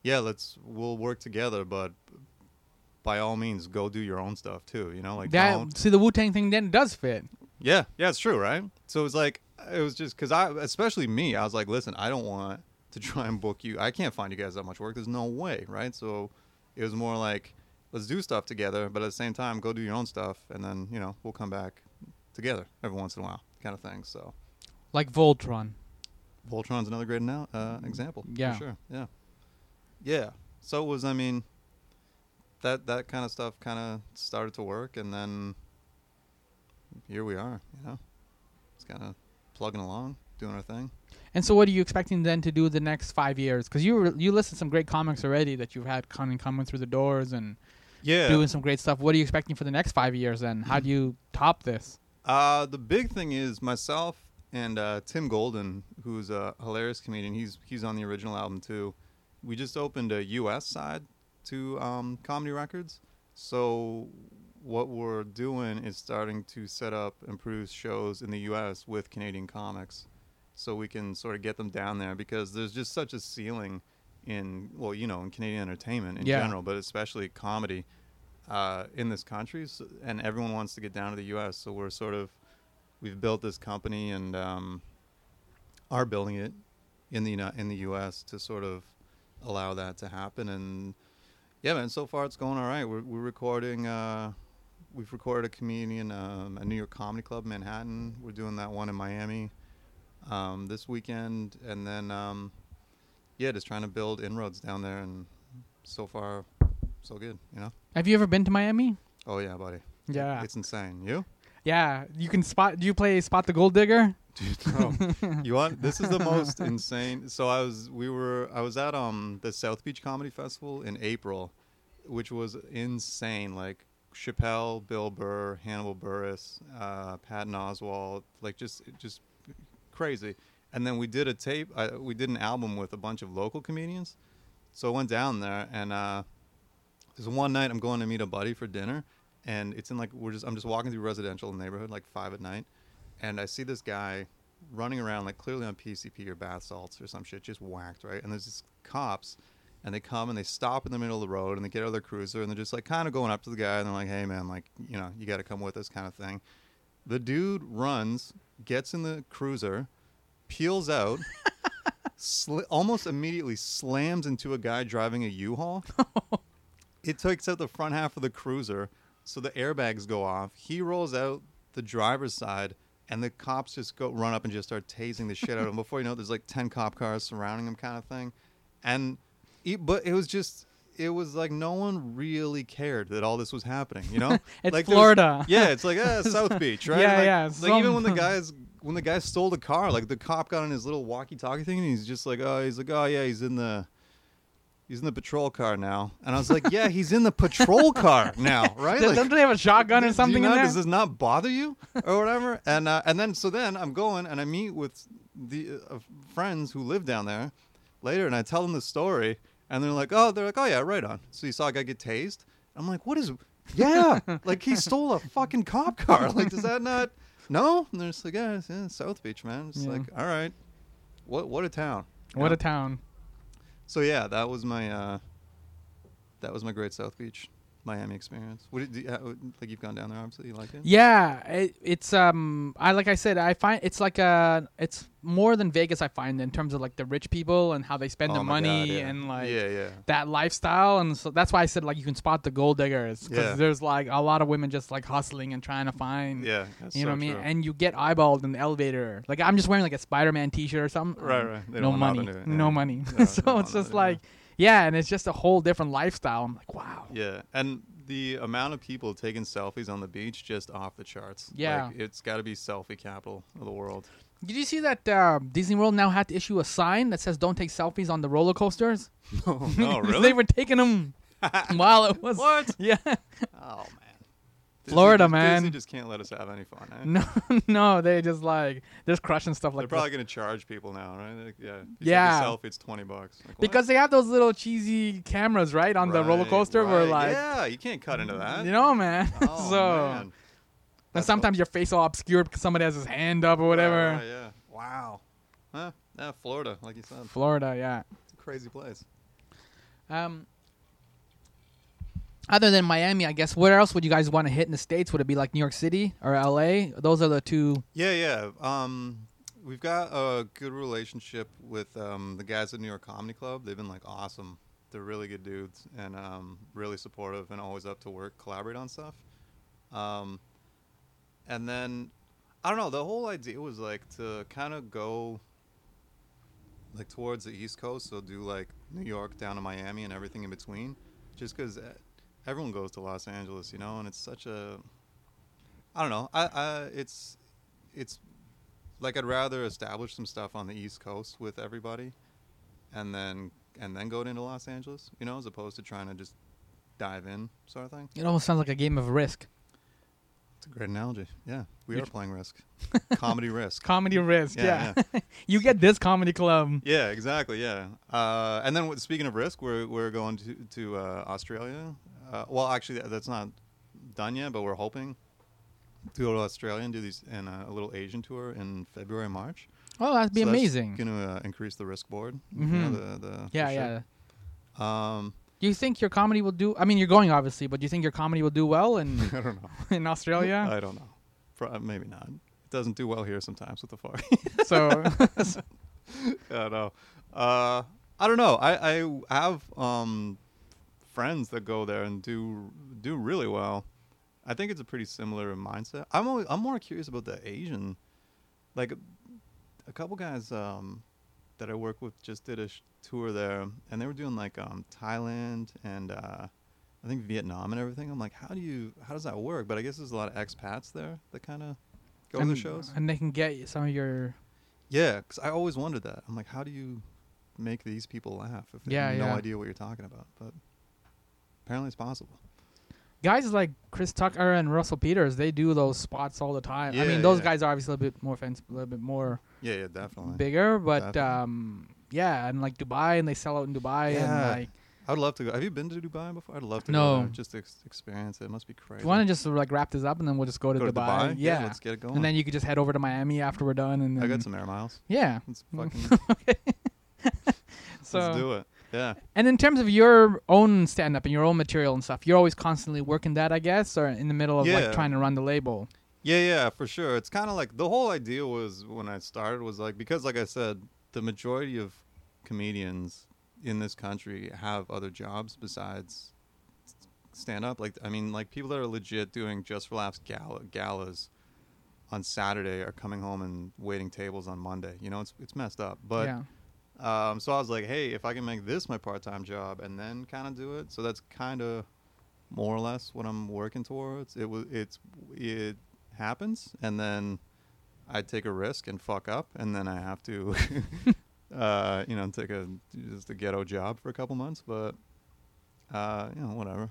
yeah, let's we'll work together, but by all means go do your own stuff too. You know, like that see the Wu Tang thing then does fit. Yeah, yeah, it's true, right? So it was like it was just because I, especially me, I was like, listen, I don't want to try and book you. I can't find you guys that much work. There's no way, right? So it was more like let's do stuff together, but at the same time, go do your own stuff, and then you know we'll come back together every once in a while, kind of thing. So Like Voltron. Voltron's another great now, uh, example. for Yeah. sure. Yeah, yeah. So it was, I mean, that that kind of stuff kind of started to work, and then here we are. You know, it's kind of plugging along, doing our thing. And so, what are you expecting then to do the next five years? Because you were, you listed some great comics already that you've had coming coming through the doors and Yeah. doing some great stuff. What are you expecting for the next five years? Then, how do you top this? Uh, the big thing is myself and uh, Tim Golden, who's a hilarious comedian. He's he's on the original album too. We just opened a U.S. side to um, Comedy Records. So what we're doing is starting to set up and produce shows in the U.S. with Canadian comics, so we can sort of get them down there because there's just such a ceiling in well, you know, in Canadian entertainment in Yeah. general, but especially comedy uh, in this country, so, and everyone wants to get down to the U.S. So we're sort of we've built this company and um, are building it in the in the U.S. to sort of allow that to happen. And yeah, man, so far it's going all right. We're we're recording. Uh, we've recorded a comedian um, at New York Comedy Club, Manhattan. We're doing that one in Miami um, this weekend, and then um, yeah, just trying to build inroads down there. And so far, so good. You know. Have you ever been to Miami? Oh yeah, buddy. Yeah, It's insane. You? yeah. You can spot. Do you play Spot the Gold Digger? Dude, no. you want this is the most insane. So I was we were I was at um the South Beach Comedy Festival in April, which was insane. Like Chappelle, Bill Burr, Hannibal Buress, uh, Patton Oswalt, like just just crazy. And then we did a tape. Uh, we did an album with a bunch of local comedians. So I went down there and uh, there's one night I'm going to meet a buddy for dinner, and it's in like we're just I'm just walking through residential neighborhood like five at night, and I see this guy running around like clearly on PCP or bath salts or some shit, just whacked right. And there's these cops, and they come and they stop in the middle of the road and they get out of their cruiser and they're just like kind of going up to the guy and they're like, hey man, like you know you got to come with us kind of thing. The dude runs, gets in the cruiser, peels out. Sli- almost immediately slams into a guy driving a U-Haul. it takes out the front half of the cruiser, so the airbags go off. He rolls out the driver's side, and the cops just go run up and just start tasing the shit out of him. Before you know, it, there's like ten cop cars surrounding him, kind of thing. And, but it was just, it was like no one really cared that all this was happening. You know, It's like there was- Florida. yeah, it's like uh, South Beach, right? Yeah, like, yeah, Like even when the guys when the guy stole the car, like the cop got on his little walkie-talkie thing, and he's just like, oh, he's like, oh yeah, he's in the he's in the patrol car now. And I was like, yeah, he's in the patrol car now, right? Like, Don't they have a shotgun or do something you in there? Does this not bother you or whatever? and uh, and then so then I'm going and I meet with the uh, friends who live down there later, and I tell them the story, and they're like, oh, they're like, oh yeah, right on. So you saw a guy get tased. I'm like, what is? Yeah, like he stole a fucking cop car. Like, does that not? No, and they're just like, yeah, it's, yeah, South Beach, man. It's Yeah. like, all right, what what a town. you What know? a town. So yeah, that was my uh, that was my great South Beach, Miami experience. What did you, how, like you've gone down there? Obviously, you like it. Yeah, it, it's um, I like I said, I find it's like a, it's more than Vegas. I find in terms of like the rich people and how they spend Oh their my God, money yeah. and like yeah, yeah. that lifestyle, and so that's why I said like you can spot the gold diggers because Yeah. there's like a lot of women just like hustling and trying to find. Yeah, that's You know so what I mean? true. And you get eyeballed in the elevator. Like I'm just wearing like a Spider-Man T-shirt or something. Right, right. They no don't money. nothing to No money. No, they so it's want just nothing, yeah. Yeah, and it's just a whole different lifestyle. I'm like, wow. Yeah, and the amount of people taking selfies on the beach just off the charts. Yeah. like, it's got to be selfie capital of the world. Did you see that uh, Disney World now had to issue a sign that says "Don't take selfies on the roller coasters"? no, Because Oh, really? they were taking them while it was. What? Yeah. Oh man, Disney Florida, just, man. Disney just can't let us have any fun. Eh? No, no, they just like just crushing stuff like. They're probably that. gonna charge people now, right? Like, yeah. If you Yeah. Selfie, it's twenty bucks. Like. Because they have those little cheesy cameras, right, on the roller Right, coaster, where right. like, yeah, you can't cut into that. you know, man. Oh, so, man. and sometimes your face all obscured because somebody has his hand up or whatever. Right, right, yeah. Wow. Huh? Yeah, Florida, like you said, Florida, yeah. it's a crazy place. Um, other than Miami, I guess, where else would you guys want to hit in the states? Would it be like New York City or L.A.? Those are the two. Yeah, yeah. Um, we've got a good relationship with um, the guys at New York Comedy Club. They've been like awesome. They're really good dudes and um, really supportive and always up to work, collaborate on stuff. Um, and then I don't know. The whole idea was like to kind of go like towards the East Coast, so do like New York down to Miami and everything in between, just because everyone goes to Los Angeles, you know, and it's such a I don't know. I, I it's it's like I'd rather establish some stuff on the East Coast with everybody, and then and then go into Los Angeles, you know, as opposed to trying to just dive in, sort of thing. It almost sounds like a game of Risk. It's a great analogy. Yeah, we are playing Risk, comedy Risk. Comedy Risk, yeah. Yeah, you get this comedy club. Yeah, exactly. Yeah, uh, and then with- speaking of Risk, we're we're going to to uh, Australia. Uh, well, actually, that- that's not done yet, but we're hoping to go to Australia and do these in a, a little Asian tour in February, March. Oh, that'd be amazing. Going to uh, increase the risk board. You Mhm. know, the, the yeah, yeah. Um, Do you think your comedy will do? I mean, you're going obviously, but do you think your comedy will do well in I don't know. in Australia? I don't know. Pro- maybe not. It doesn't do well here sometimes with the fog. so I don't know. Uh, I don't know. I, I have um, friends that go there and do do really well. I think it's a pretty similar mindset. I'm always, I'm more curious about the Asian, like a couple guys um, that I work with just did a sh- tour there, and they were doing like um, Thailand and uh, I think Vietnam and everything. I'm like, how do you how does that work? But I guess there's a lot of expats there that kind of go to the shows. and they can get some of your Yeah, because I always wondered that. I'm like, how do you make these people laugh if they Yeah, have no yeah. idea what you're talking about? But apparently, it's possible. guys like Chris Tucker and Russell Peters. They do those spots all the time. I mean, those yeah. guys are obviously a bit more fancy, a little bit more Yeah, yeah, definitely. bigger, but Definitely. um, yeah, and like Dubai, and they sell out in Dubai, Yeah. and like. I would love to go. Have you been to Dubai before? I'd love to No. go there just to ex- experience it. It must be crazy. Do you want to just like wrap this up, and then we'll just go to go Dubai? to Dubai? Yeah, let's get it going. and then you could just head over to Miami after we're done, and then I got some air miles. yeah. Let's fucking So let's do it. Yeah. And in terms of your own stand up and your own material and stuff, you're always constantly working that, I guess, or in the middle of like trying to run the label. Yeah, yeah, for sure. It's kind of like the whole idea was when I started was like because, like I said, the majority of comedians in this country have other jobs besides stand up. Like, I mean, like people that are legit doing just for laughs gala, galas on Saturday are coming home and waiting tables on Monday. You know, it's it's messed up. But yeah. Um, so I was like, hey, if I can make this my part time job and then kind of do it, so that's kind of more or less what I'm working towards. It was it's it happens, and then I take a risk and fuck up, and then I have to uh, you know, take a just a ghetto job for a couple months, but uh, you know, whatever.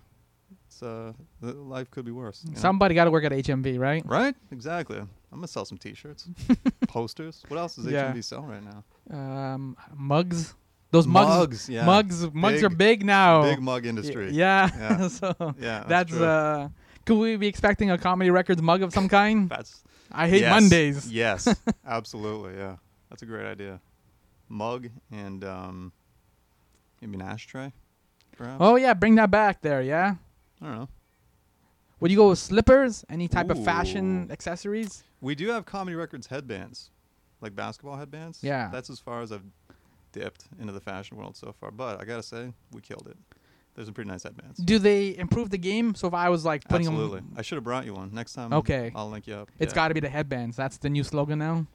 It's uh, the life could be worse. Somebody got to work at HMV, right? right? Exactly. I'm gonna sell some T-shirts, posters. What else does Yeah. HMV sell right now? Um, mugs. Those mugs. Mugs, yeah. Mugs. Mugs are Big- now. Big mug industry. Yeah. Yeah. so Yeah, that's, true. uh. Could we be expecting a comedy records mug of some kind? That's I hate yes, Mondays. Yes, absolutely. Yeah, that's a great idea. Mug and um, maybe an ashtray, perhaps. Oh yeah, bring that back there. Yeah. I don't know. Would you go with slippers? Any type of fashion accessories? We do have Comedy Records headbands, like basketball headbands. Yeah. That's as far as I've dipped into the fashion world so far. But I gotta say, we killed it. There's some pretty nice headbands. Do they improve the game? So if I was like putting them. Absolutely. them, I should have brought you one next time. Okay. I'll link you up. it's yeah. got to be the headbands. That's the new slogan now.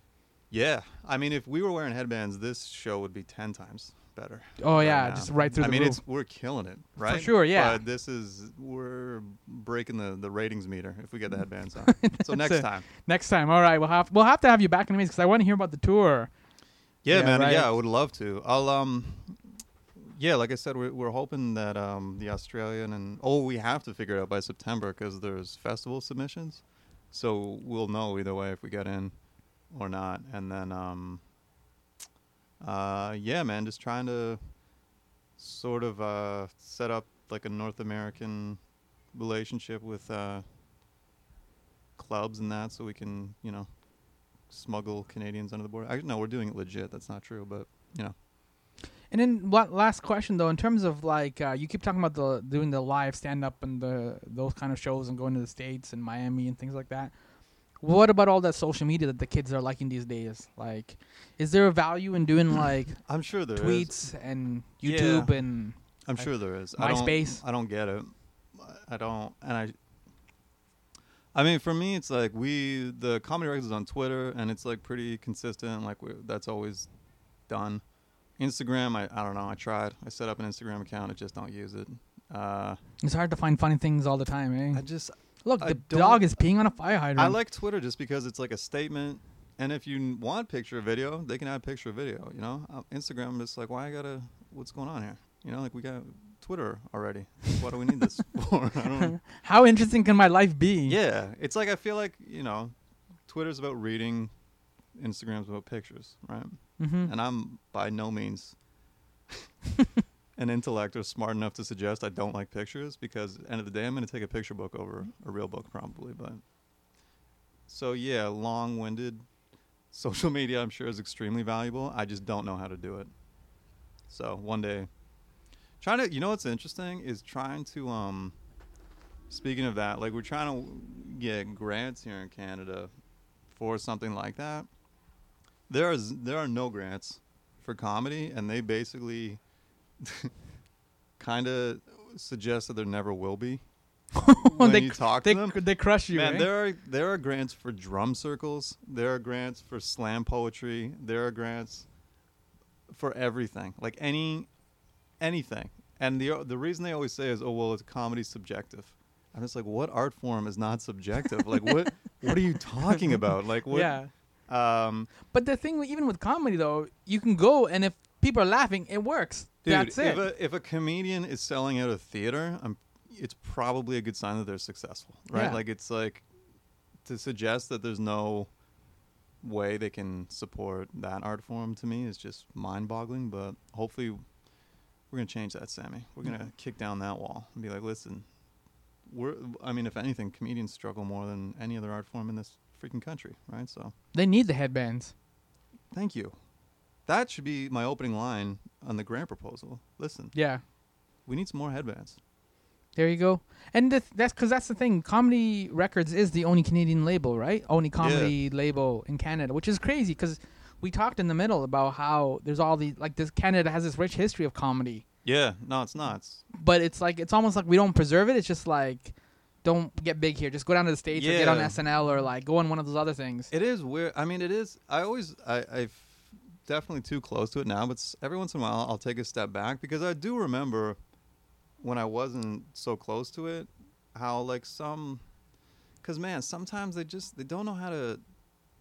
Yeah. I mean, if we were wearing headbands, this show would be ten times better. Oh right yeah, now. just right through I the mean, roof. it's we're killing it, right? For sure, yeah. But this is we're breaking the the ratings meter if we get the headbands on. so next it. time. Next time, all right, we'll have we'll have to have you back in a minute because I want to hear about the tour. Yeah, Yeah, man. right. Yeah, I would love to. I'll um. Yeah, like I said, we're, we're hoping that um the Australian and oh we have to figure it out by September because there's festival submissions, so we'll know either way if we get in or not. And then um. Uh yeah, man, just trying to sort of uh set up like a North American relationship with uh clubs and that, so we can you know smuggle Canadians under the border. I, no, we're doing it legit. That's not true, but you know. And then what? Last question though, in terms of like uh, you keep talking about the doing the live stand up and the those kind of shows and going to the states and Miami and things like that. What about all that social media that the kids are liking these days? Like, is there a value in doing like I'm sure there is. tweets and Yeah. YouTube and I'm like sure there is. I don't- MySpace? I don't get it. I don't, and I. I mean, for me, it's like we the comedy records is on Twitter, and it's like pretty consistent. Like we, that's always done. Instagram, I, I don't know. I tried. I set up an Instagram account. I just don't use it. Uh, it's hard to find funny things all the time, eh? I just Look, I the dog is peeing on a fire hydrant. I like Twitter just because it's like a statement, and if you want picture or video, they can add picture or video. You know, uh, Instagram I'm like, why I gotta? What's going on here? You know, like we got Twitter already. What do we need this for? I don't. How interesting can my life be? Yeah, it's like I feel like you know, Twitter's about reading, Instagram's about pictures, right? Mm-hmm. And I'm by no means an intellect or smart enough to suggest I don't like pictures because end of the day I'm going to take a picture book over a real book probably, but so yeah, long-winded social media I'm sure is extremely valuable. I just don't know how to do it. So one day trying to you know what's interesting is trying to um speaking of that, like we're trying to get grants here in Canada for something like that. There is there are no grants for comedy, and they basically kind of suggests that there never will be. when they you talk they, to them, they crush you. man, eh? there are there are grants for drum circles. There are grants for slam poetry. There are grants for everything, like any anything. And the the reason they always say is, "Oh well, it's comedy subjective." I'm just like, what art form is not subjective? like, what what are you talking about? Like, what? yeah. Um, But the thing, even with comedy though, you can go and if people are laughing, it works. dude, That's it. if a if a comedian is selling out a theater, I'm, it's probably a good sign that they're successful, right? Yeah. Like, it's like to suggest that there's no way they can support that art form to me is just mind-boggling. But hopefully, we're gonna change that, Sammy. We're gonna kick down that wall and be like, listen, we're. I mean, if anything, comedians struggle more than any other art form in this freaking country, right? So, they need the headbands. thank you. That should be my opening line on the grant proposal. Listen, Yeah. we need some more headbands. There you go. And the, that's because that's the thing. Comedy Records is the only Canadian label, right? Only comedy label in Canada, which is crazy because we talked in the middle about how there's all the like this Canada has this rich history of comedy, Yeah, no, it's not. It's, but it's like it's almost like we don't preserve it. It's just like don't get big here. Just go down to the states or get on Yeah. SNL or like go on one of those other things. it is weird. I mean, it is. I always, I, I've definitely too close to it now, but every once in a while I'll take a step back because I do remember when I wasn't so close to it, how like some, because man, sometimes they just they don't know how to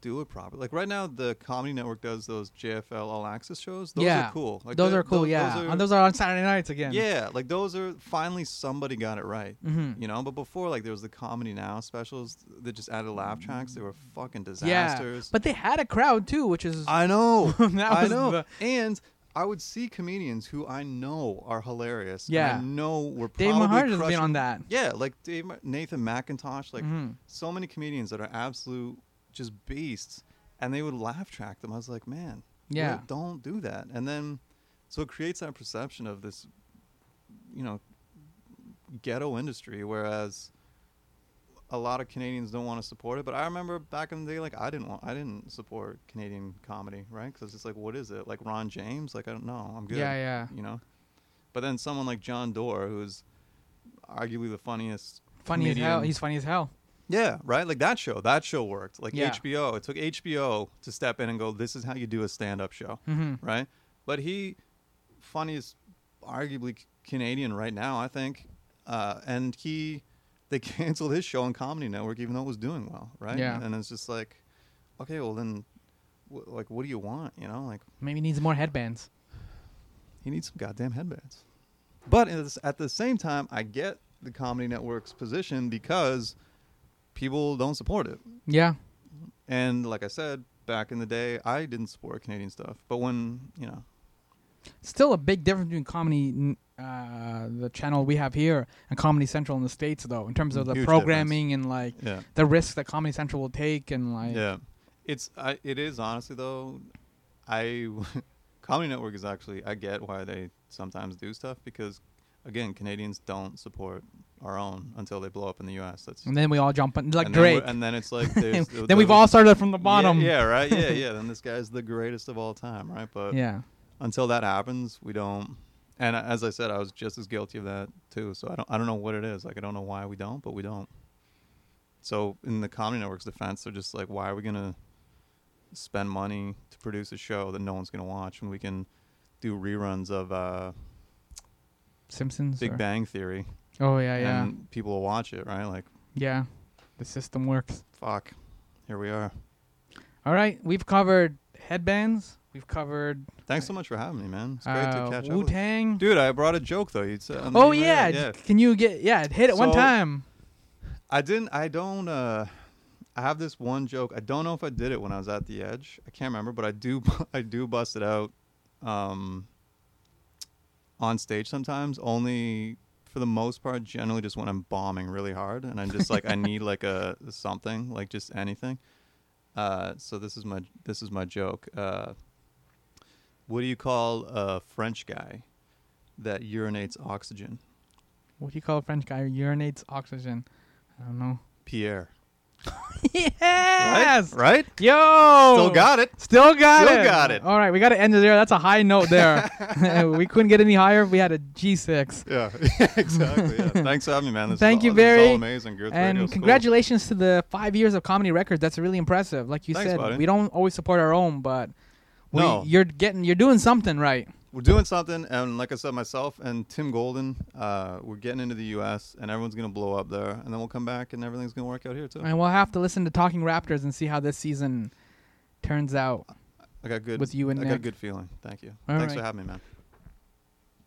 do it properly. Like right now, the Comedy Network does those JFL All Access shows. Those yeah, are cool. Like those they're- cool. tho- yeah, those and those are on Saturday nights again. yeah, like those are finally somebody got it right. hmm You know, but before like there was the Comedy Now specials that just added laugh tracks. They were fucking disasters. Yeah, but they had a crowd too, which is I know. I know. the- and I would see comedians who I know are hilarious. and Yeah. I know we're Dave probably has been on that. Yeah, like Dave, Nathan Macintosh, like Mhm. so many comedians that are absolute just beasts, and they would laugh track them. I was like, man, Yeah. don't- do that. And then, so it creates that perception of this, you know, ghetto industry, whereas a lot of Canadians don't want to support it. But I remember back in the day, like I didn't want, I didn't support Canadian comedy, right? Because it's like, what is it? Like Ron James? Like I don't know. I'm good. Yeah, yeah. You know. But then someone like Jon Dore, who's arguably the funniest. Funny as hell. He's funny as hell. Yeah, right. Like that show. That show worked. Like Yeah. HBO. It took HBO to step in and go, "This is how you do a stand-up show." hmm right? But he, funniest, arguably Canadian right now, I think. Uh, and he, they canceled his show on Comedy Network, even though it was doing well, right? Yeah. And it's just like, okay, well then, w- like, what do you want? You know, like Maybe he needs more headbands. he needs some goddamn headbands. But at the same time, I get the Comedy Network's position because people don't support it. Yeah. And like I said, back in the day, I didn't support Canadian stuff. But when, you know, Still a big difference between comedy, uh, the channel we have here, and Comedy Central in the states, though, in terms of the Huge programming and like yeah. the risks that Comedy Central will take, and like Yeah, it's I, it is honestly though, I Comedy Network is actually I get why they sometimes do stuff because again Canadians don't support our own until they blow up in the U.S. That's and then we all jump in like and then Drake. and then it's like there's the- then we've the- all started from the bottom. Yeah, yeah, right. Yeah, yeah. Then this guy's the greatest of all time, right? But yeah. until that happens, we don't. And as I said, I was just as guilty of that too. So I don't I don't know what it is. Like I don't know why we don't, but we don't. So in the Comedy Network's defense, they're just like, why are we gonna spend money to produce a show that no one's gonna watch when we can do reruns of uh, Simpsons. Big or- Bang Theory Oh yeah, yeah, and people will watch it, right? Like yeah. The system works. fuck, here we are. All right, we've covered headbands. We've covered Thanks so much for having me, man. It's great to uh, catch up. Wu Tang. Dude, I brought a joke though. You'd say, Oh yeah. yeah. Can you get yeah? Hit it one time. I didn't. I don't. uh I have this one joke. I don't know if I did it when I was at the edge. I can't remember, but I do. I do bust it out um, on stage sometimes. Only for the most part, generally just when I'm bombing really hard, and I'm just like I need like a something, like just anything. Uh, so this is my this is my joke. Uh, what do you call a French guy that urinates oxygen? What do you call a French guy who urinates oxygen? I don't know. Pierre. yes. Right? Yo. Still got it. Still got it. Still it. got it. All right, we got to end it there. That's a high note there. we couldn't get any higher if we had a G6. Yeah, exactly. Yeah. Thanks for having me, man. This Thank is you all, very- all amazing. And Radio's cool. congratulations to the five years of comedy records. That's really impressive. Like you Thanks, said, buddy. we don't always support our own, but we, No. you're getting, you're doing something right. We're doing something, and like I said, myself and Tim Golden, uh, we're getting into the U.S. and everyone's gonna blow up there, and then we'll come back and everything's gonna work out here too. And we'll have to listen to Talking Raptors and see how this season turns out. I got good with you and I got a good feeling. Thank you. All Thanks right. for having me, man.